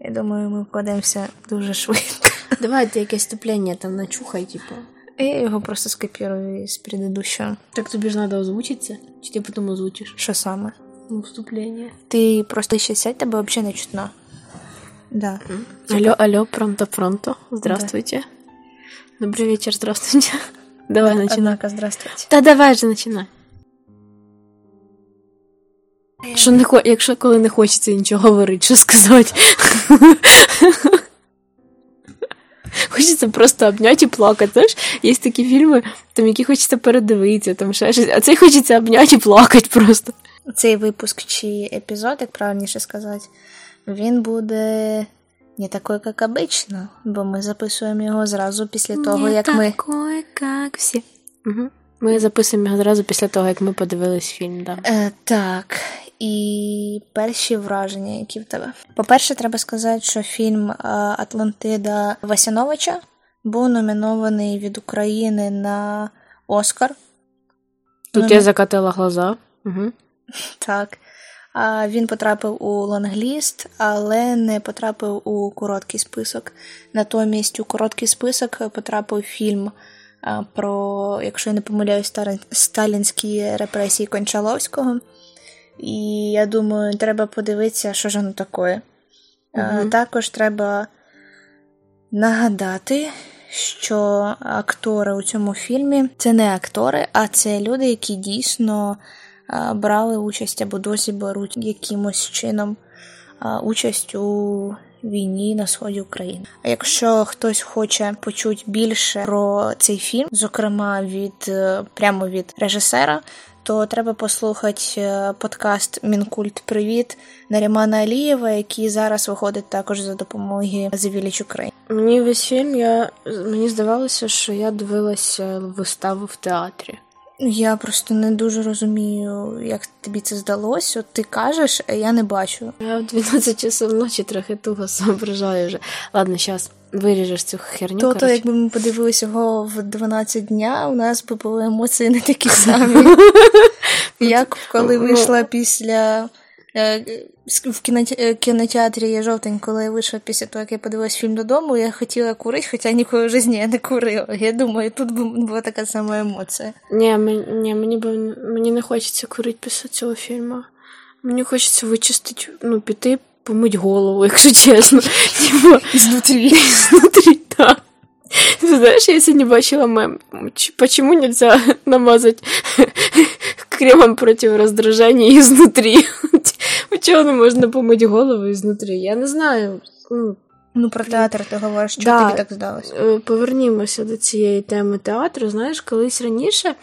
Я думаю, ми вкладемося дуже швидко. Давайте якесь вступлення там начухай, типу. Я його просто скопірую з предыдущого. Так тобі ж треба озвучитися? Чи ти потім озвучиш? Що саме? Ну, вступлення. Ти просто ще сядь, тебе взагалі не чутно. Да. Алло, алло, пронто-пронто. Здравствуйте. Добрый вечер, здравствуйте. Давай, начинай. Однако, здравствуйте. Та давай же починай. Що не хо... Якщо коли не хочеться нічого говорити, що сказати? Хочеться просто обняти і плакати. Знаєш, є такі фільми, там які хочеться передивитися, там ще щось, а цей хочеться обняти і плакати просто. Цей випуск чи епізод, як правильніше сказати, він буде не такий, як обично, бо ми записуємо його зразу після того, не як ми. такой, як всі. Угу. Ми записуємо його зразу після того, як ми подивились фільм, да. Е, так, і перші враження, які в тебе. По-перше, треба сказати, що фільм е, Атлантида Васяновича був номінований від України на Оскар. Тут Ну, я закатила глаза. Угу. Так. А він потрапив у лонгліст, але не потрапив у короткий список. Натомість у короткий список потрапив фільм про, якщо я не помиляюсь, сталінські репресії Кончаловського. І я думаю, треба подивитися, що ж воно таке. Мгм. Також треба нагадати, що актори у цьому фільмі це не актори, а це люди, які дійсно брали участь або досі беруть якимось чином участь у війні на сході України. А якщо хтось хоче почути більше про цей фільм, зокрема від е, прямо від режисера, то треба послухати е, подкаст Мінкульт Привіт Нарімана Алієва, який зараз виходить також за допомоги Village Ukraine. Мені весь фільм, я... мені здавалося, що я дивилася виставу в театрі. Я просто не дуже розумію, як тобі це здалося. От ти кажеш, а я не бачу. Я в 12 часов ночі трохи туго соображаю вже. Ладно, зараз виріжеш цю херню. То, то якби ми подивилися його в 12 дня, у нас би були емоції не такі самі. Як коли Ну, вийшла після. е, В е, кінотеатрі є жовтень, коли я вийшла після того, як я подивилась фільм додому, я хотіла курити, хоча ніколи в житті я не курила. Я думаю, тут була така сама емоція. Ні, мені, ні, мені, мені не хочеться курити після цього фільму. Мені хочеться вичистити, ну, піти, помить голову, якщо чесно. Типу, Знутрі. Внутри, да. Ты я сегодня бачила мем. Почему нельзя намазать кремом против раздражения изнутри? Чего не можна помыть голову изнутри? Я не знаю. Ну, Ну, про театр ти говориш, що Да. тобі так здалося? е, Повернімося до цієї теми театру. Знаєш, колись раніше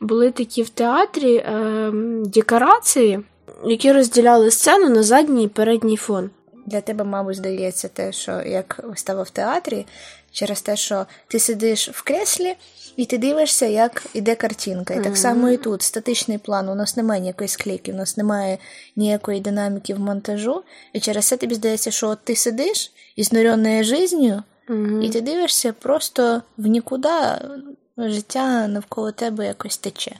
були такі в театрі е, декорації, які розділяли сцену на задній і передній фон. Для тебе, мабуть, здається те, що як вистава в театрі, через те, що ти сидиш в креслі і ти дивишся, як іде картинка. І так само і тут статичний план. У нас немає ніякої склейки, у нас немає ніякої динаміки в монтажу. І через це тобі здається, що от ти сидиш ізнуреною життю, Мгм. і ти дивишся просто в нікуди життя навколо тебе якось тече.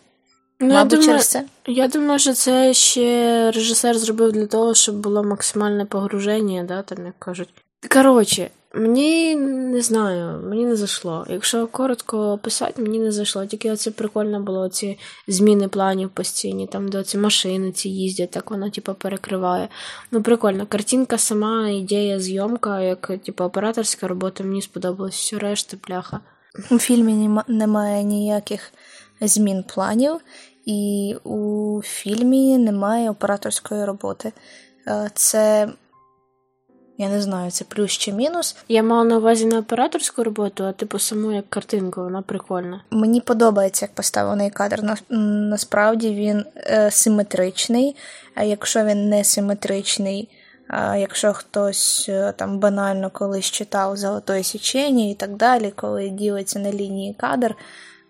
Ну, я думаю, через це. Я думаю, що це ще режисер зробив для того, щоб було максимальне погруження, да, там як кажуть. Коротше, мені не знаю, мені не зайшло. Якщо коротко описати, мені не зайшло. Тільки оце прикольно було ці зміни планів постійні, там де ці машини ці їздять, так воно типу, перекриває. Ну, прикольно. Картинка сама, ідея, зйомка, як типу, операторська робота, мені сподобалось. Все решта, пляха. У фільмі немає ніяких змін планів, і у фільмі немає операторської роботи. Е, Це, я не знаю, це плюс чи мінус. Я мала на увазі не операторську роботу, а типу саму як картинку, вона прикольна. Мені подобається, як поставлений кадр. Насправді він е, симетричний, а якщо він не симетричний, а якщо хтось е, там банально колись читав Золотое січення і так далі, коли ділиться на лінії кадр,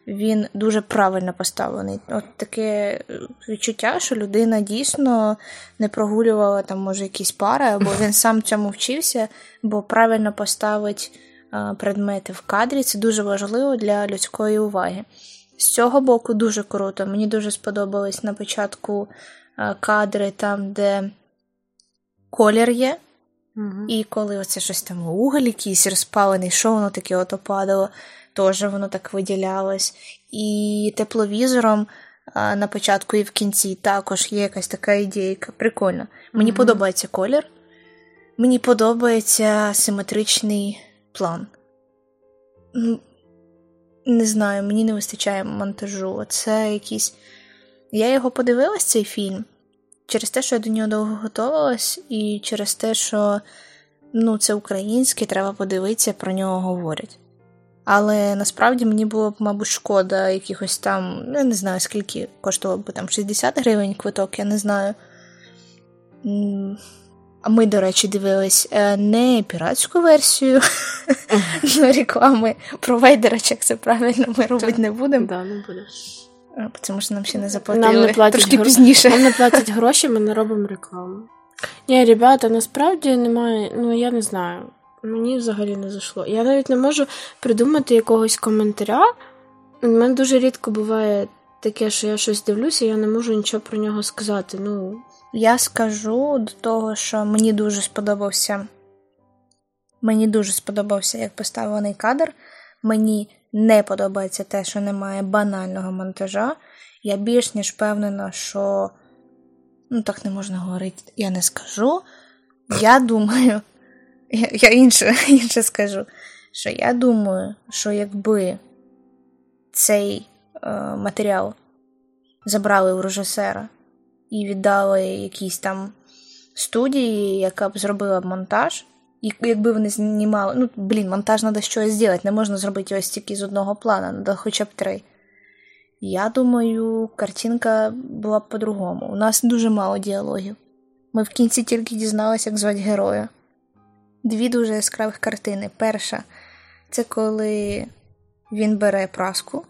він дуже правильно поставлений. От таке е, відчуття, що людина дійсно не прогулювала там, може, якісь пари, або він сам цьому вчився, бо правильно поставить а, предмети в кадрі. Це дуже важливо для людської уваги. З цього боку дуже круто. Мені дуже сподобались на початку а, кадри там, де колір є. Угу. І коли оце щось там уголь якийсь розпалений, що воно таке ото падало, теж воно так виділялось. І тепловізором а, на початку і в кінці також є якась така ідейка. Прикольно. Мені Мгм. подобається колір, мені подобається симетричний план. Ну, Не знаю, мені не вистачає монтажу. Це якийсь. Я його подивилась, цей фільм, через те, що я до нього довго готувалась, і через те, що ну, це українське, треба подивитися, про нього говорять. Але насправді мені було б, мабуть, шкода якихось там, ну, я не знаю, скільки коштував би там 60 гривень квиток, я не знаю. А ми, до речі, дивились е, не піратську версію реклами провайдера, як це правильно, ми робити не будемо, Да, не буде. тому що нам ще не Нам заплатили не платять трошки гро- пізніше. Нам не платять гроші, ми не робимо рекламу. Ні, ребята, насправді немає, ну я не знаю. Мені взагалі не зайшло. Я навіть не можу придумати якогось коментаря. У мене дуже рідко буває таке, що я щось дивлюся, я не можу нічого про нього сказати. Ну, Я скажу до того, що мені дуже сподобався. Мені дуже сподобався, як поставлений кадр. Мені не подобається те, що немає банального монтажа. Я більш ніж впевнена, що ну так не можна говорити, я не скажу. Я думаю, я, інше, інше скажу, що я думаю, що якби цей е, матеріал забрали у режисера і віддали якійсь там студії, яка б зробила монтаж. І якби вони знімали, ну, блін, монтаж треба щось зробити, не можна зробити ось тільки з одного плана, треба хоча б три. Я думаю, картинка була б по-другому. У нас дуже мало діалогів. Ми в кінці тільки дізналися, як звати героя. Дві дуже яскравих картини. Перша це коли він бере праску.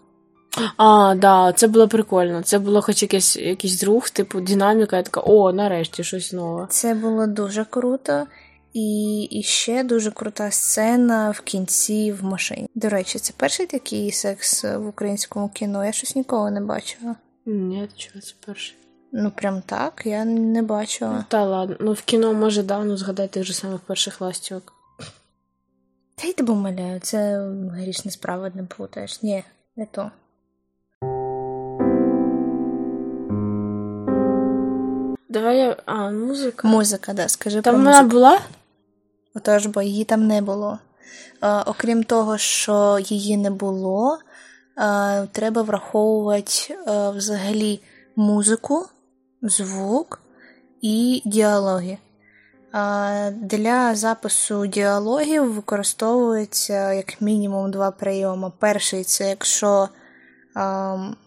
А, да, це було прикольно. Це було хоч якийсь, якийсь друг, типу, динаміка, я така, о, нарешті щось нове. Це було дуже круто. І, і ще дуже крута сцена в кінці в машині. До речі, це перший такий секс в українському кіно. Я щось ніколи не бачила. Ні, чого це перше. Ну, прям так, я не бачила. Та ладно, ну в кіно може да, ну згадай тих же самих перших ластівок. Та й тебе умоляю, це грішна справа не плутаєш. Ні, не то. Давай я. А, музика. Музика, да, скажи Там про вона була? Отож, бо її там не було. Е, окрім того, що її не було, е, треба враховувати е, взагалі музику, звук і діалоги. Для запису діалогів використовується як мінімум два прийоми. Перший це якщо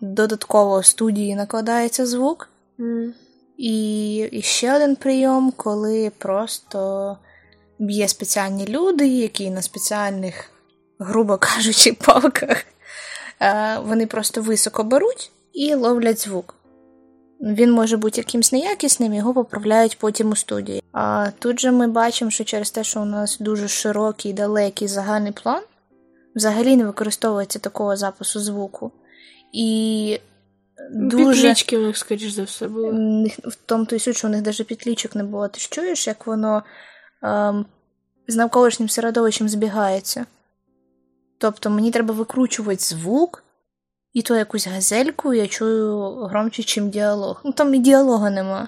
додатково в студії накладається звук. М. І, ще один прийом, коли просто є спеціальні люди, які на спеціальних, грубо кажучи, палках, вони просто високо беруть і ловлять звук. Він може бути якимсь неякісним, його поправляють потім у студії. А тут же ми бачимо, що через те, що у нас дуже широкий, далекий загальний план, взагалі не використовується такого запису звуку. І дуже Підлічки у них, скоріш за все, були. в тому то й суть, що у них навіть підлічок не було. Ти ж чуєш, як воно ем, з навколишнім середовищем збігається. Тобто мені треба викручувати звук, і то якусь газельку я чую громче, чим діалог. Ну там і діалога нема.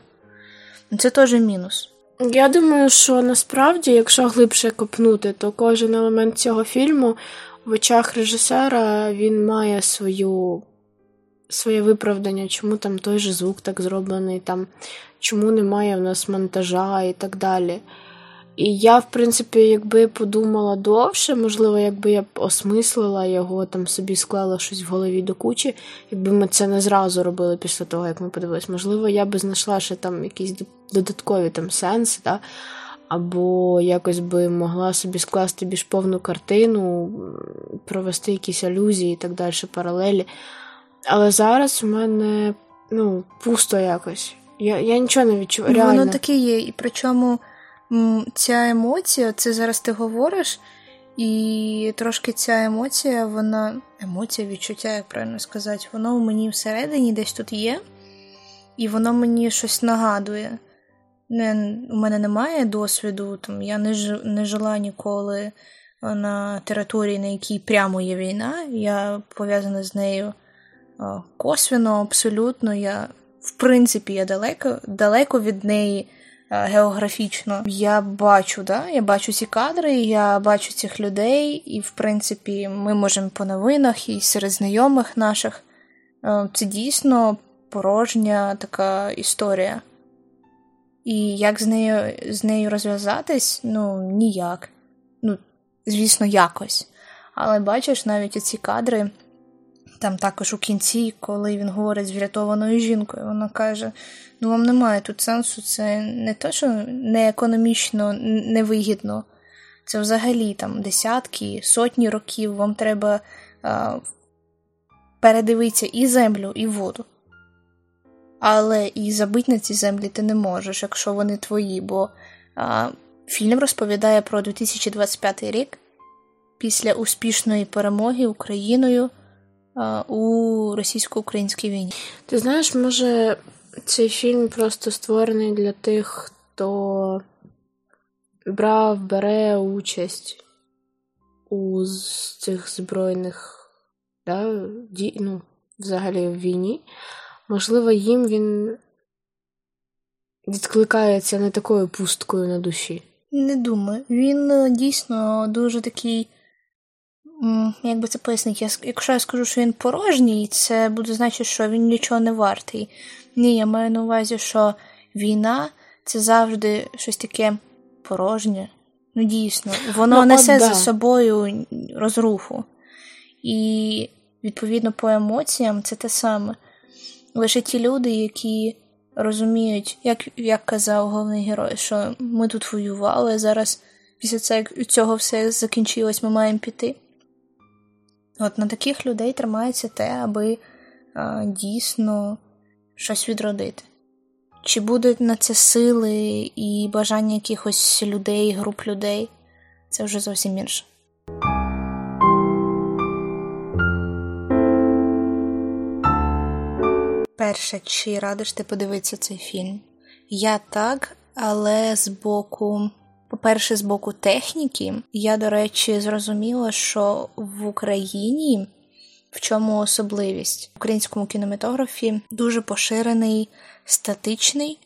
Це теж мінус. Я думаю, що насправді, якщо глибше копнути, то кожен елемент цього фільму в очах режисера він має свою, своє виправдання, чому там той же звук так зроблений, там, чому немає в нас монтажа і так далі. І я, в принципі, якби подумала довше, можливо, якби я б осмислила його, там собі склала щось в голові до кучі, якби ми це не зразу робили після того, як ми подивились, можливо, я би знайшла ще там якісь додаткові там сенси, да? або якось би могла собі скласти більш повну картину, провести якісь алюзії і так далі, паралелі. Але зараз у мене ну, пусто якось. Я, я нічого не відчуваю. Ну, Реально. Воно таке є. І причому ця емоція, це зараз ти говориш, і трошки ця емоція, вона. Емоція, відчуття, як правильно сказати, воно у мені всередині десь тут є, і воно мені щось нагадує. не, у мене немає досвіду, там я не, ж, не жила ніколи на території, на якій прямо є війна. Я пов'язана з нею косвіно, абсолютно. Я, в принципі, я далеко, далеко від неї. Географічно я бачу, да, я бачу ці кадри, я бачу цих людей, і, в принципі, ми можемо по новинах і серед знайомих наших. Це дійсно порожня така історія. І як з нею з нею розв'язатись? Ну, ніяк. Ну, звісно, якось. Але бачиш, навіть ці кадри, там також у кінці, коли він говорить з врятованою жінкою, вона каже: ну вам немає тут сенсу, це не те, що не економічно невигідно. Це взагалі там десятки, сотні років вам треба а, передивитися і землю, і воду. Але і забити на ці землі ти не можеш, якщо вони твої, бо а, фільм розповідає про 2025 рік після успішної перемоги Україною у російсько-українській війні. Ти знаєш, може, цей фільм просто створений для тих, хто брав, бере участь у цих збройних да, ді, ну, взагалі в війні. Можливо, їм він відкликається не такою пусткою на душі. Не думаю. Він е, дійсно дуже такий, як би це пояснити, якщо я скажу, що він порожній, це буде значити, що він нічого не вартий. Ні, я маю на увазі, що війна це завжди щось таке порожнє. Ну, дійсно, воно ну, несе от, за собою розруху. І, відповідно, по емоціям це те саме. Лише ті люди, які розуміють, як як казав головний герой, що ми тут воювали, зараз після цього все закінчилось, ми маємо піти. От на таких людей тримається те, аби а, дійсно щось відродити. Чи будуть на це сили і бажання якихось людей, груп людей, це вже зовсім інше. Перше, чи радиш ти подивитися цей фільм? Я так, але з боку, по-перше, з боку техніки, я, до речі, зрозуміла, що в Україні в чому особливість в українському кінематографі дуже поширений статичний,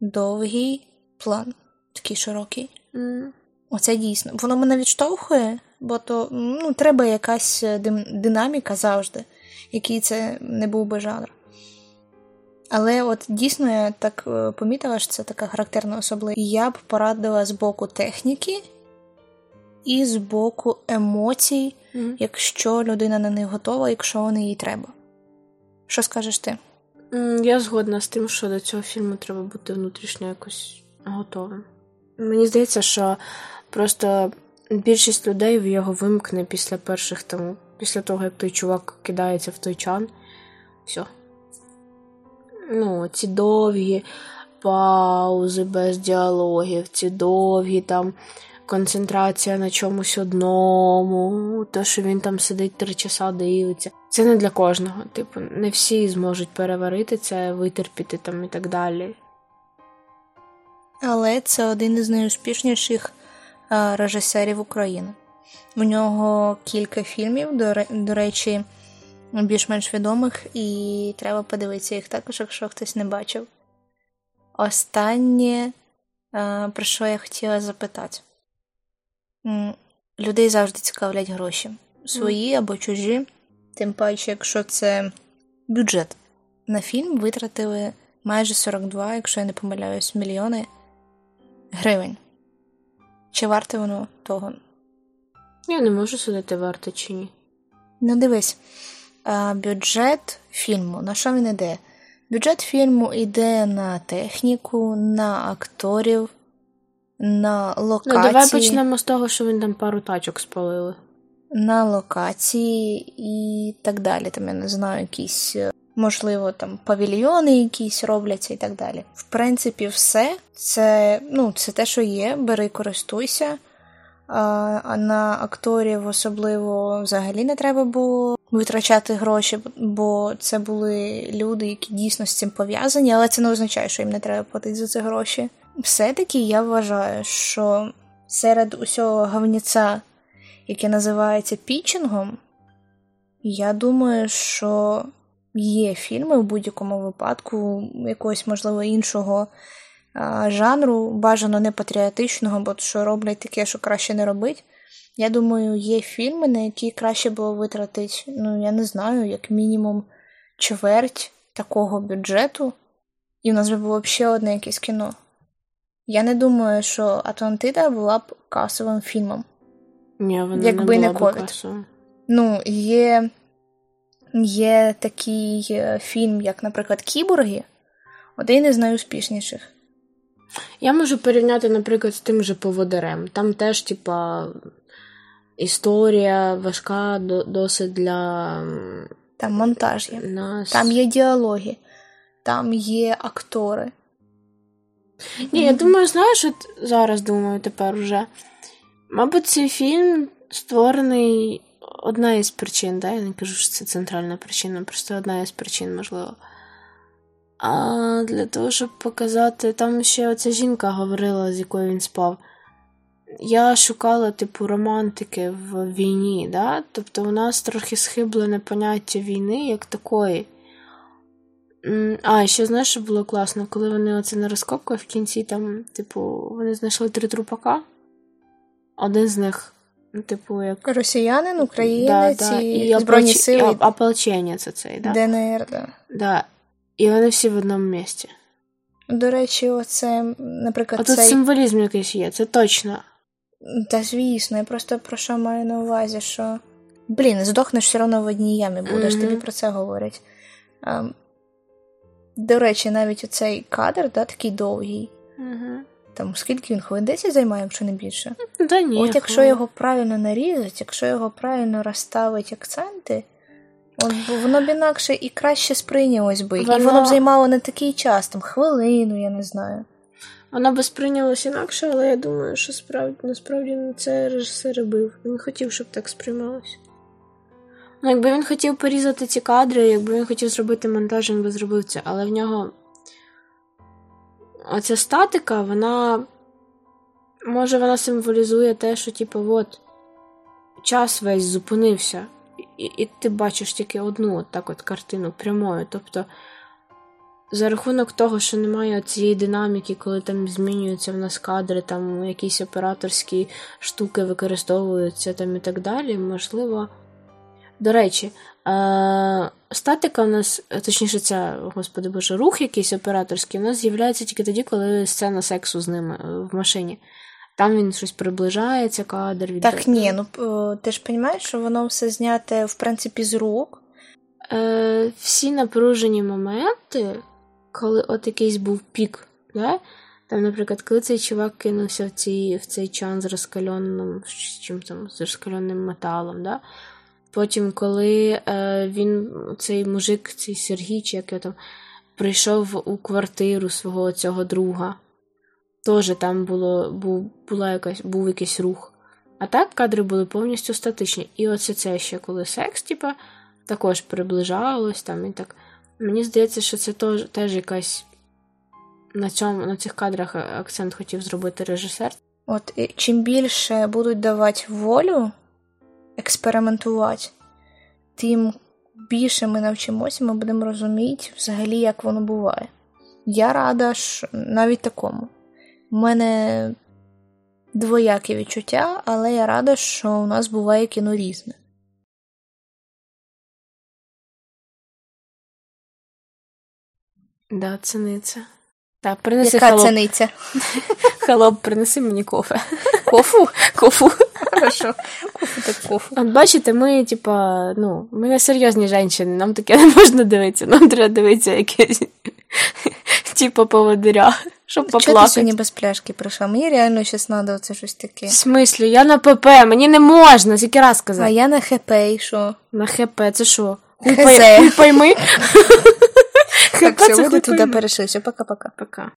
довгий план, такий широкий. Mm. Оце дійсно. Воно мене відштовхує, бо то ну, треба якась динаміка завжди, який це не був би жанр. Але от дійсно я так е, помітила, що це така характерна особливість. Я б порадила з боку техніки і з боку емоцій, mm-hmm. якщо людина на них готова, якщо вони їй треба. Що скажеш ти? Я згодна з тим, що до цього фільму треба бути внутрішньо якось готовим. Мені здається, що просто більшість людей в його вимкне після перших там, після того, як той чувак кидається в той чан. Все ну, ці довгі паузи без діалогів, ці довгі там концентрація на чомусь одному, те, що він там сидить три часа дивиться. Це не для кожного. Типу, не всі зможуть переварити це, витерпіти там і так далі. Але це один із найуспішніших режисерів України. У нього кілька фільмів, до речі більш-менш відомих, і треба подивитися їх також, якщо хтось не бачив. Останнє, е, про що я хотіла запитати, людей завжди цікавлять гроші. Свої або чужі, тим паче, якщо це бюджет. На фільм витратили майже 42, якщо я не помиляюсь, мільйони гривень. Чи варте воно того? Я не можу судити, варте чи ні. Ну, дивись, бюджет фільму. На що він іде? Бюджет фільму йде на техніку, на акторів, на локації. Ну, Давай почнемо з того, що він там пару тачок спалили. На локації і так далі. Там я не знаю, якісь, е, можливо, там павільйони якісь робляться і так далі. В принципі, все це ну, це те, що є, бери, користуйся. А на акторів особливо взагалі не треба було витрачати гроші, бо це були люди, які дійсно з цим пов'язані, але це не означає, що їм не треба платити за це гроші. все-таки я вважаю, що серед усього говніця, яке називається пічингом, я думаю, що є фільми в будь-якому випадку, якогось, можливо, іншого жанру, бажано не патріотичного, бо що роблять таке, що краще не робить. Я думаю, є фільми, на які краще було витратити, ну, я не знаю, як мінімум чверть такого бюджету, і в нас вже було б ще одне якесь кіно. Я не думаю, що Атлантида була б касовим фільмом. Ні, вона Якби не касовою. Ну, є, є такий е, фільм, як, наприклад, Кіборги, один із найуспішніших. Я можу порівняти, наприклад, з тим же поводирем. Там теж, типа, історія важка досить для Там монтаж є, нас. там є діалоги, там є актори. Ні, я думаю, знаєш, от зараз думаю тепер уже. Мабуть, цей фільм створений одна із причин, да? я не кажу, що це центральна причина, просто одна із причин, можливо. А для того, щоб показати, там ще оця жінка говорила, з якою він спав. Я шукала, типу, романтики в війні, да? тобто у нас трохи схиблене поняття війни як такої. А, ще знаєш, що було класно, коли вони оце на розкопках в кінці там, типу, вони знайшли три трупака. Один з них, ну, типу, як. Росіянин, українець і, Збройні ополч- сили і ополченець оцей, да? ДНР. Да. Да. І вони всі в одному місці. До речі, оце, наприклад, А тут цей. символізм якийсь є, це точно. Та звісно, я просто про що маю на увазі, що. Блін, здохнеш все одно в одній ямі будеш, Мгм. тобі про це говорять. А, до речі, навіть оцей кадр, да, такий довгий. Угу. Там скільки він хвилин 10 займає, якщо не більше. Да ні. От якщо його правильно нарізати, якщо його правильно розставити акценти, от воно б інакше і краще сприйнялось би. І Воно- воно б займало не такий час, там хвилину, я не знаю. Воно би сприйнялось інакше, але я думаю, що справді насправді це режисер робив. Він хотів, щоб так сприймалось. Ну, якби він хотів порізати ці кадри, якби він хотів зробити монтаж, він би зробив це, але в нього оця статика, вона. Може, вона символізує те, що, типу, от час весь зупинився, і, ти бачиш тільки одну от так от картину прямою. Тобто, за рахунок того, що немає цієї динаміки, коли там змінюються в нас кадри, там якісь операторські штуки використовуються там і так далі, можливо. До речі, е- статика у нас, точніше, ця, господи боже, рух якийсь операторський, у нас з'являється тільки тоді, коли сцена сексу з ними е, в машині. Там він щось приближається, кадр від... Так ні, ну ти ж розумієш, що воно все зняте, в принципі, з рук. е, всі напружені моменти, коли от якийсь був пік, да? там, наприклад, коли цей чувак кинувся в, ці, в цей чан з розкальонним, з чим там, з розкальонним металом, да? потім, коли е, він, цей мужик, цей Сергій, чи як його там, прийшов у квартиру свого цього друга, теж там було, був, була якась, був якийсь рух. А так кадри були повністю статичні. І оце це ще коли секс, типа, також приближалось там і так. Мені здається, що це теж, теж якась на цьому, на цих кадрах акцент хотів зробити режисер. От і чим більше будуть давати волю експериментувати, тим більше ми навчимося, ми будемо розуміти взагалі, як воно буває. Я рада що навіть такому. У мене двоякі відчуття, але я рада, що у нас буває кіно різне. Да, цени це. Так, принеси Яка халоп. циниця? Халоп, принеси мені кофе. Кофу? Кофу. Хорошо. Кофу так кофу. От бачите, ми, типа, ну, ми не серйозні жінки, нам таке не можна дивитися. Нам треба дивитися якесь, типа, поводиря, щоб Чого ти сьогодні без пляшки прийшла? Мені реально щось треба оце щось таке. В смислі, я на ПП, мені не можна, скільки раз А я на ХП і що? На ХП, це що? Хуй пойми. Так, все, ви туди перейшли. Все, пока-пока. Пока.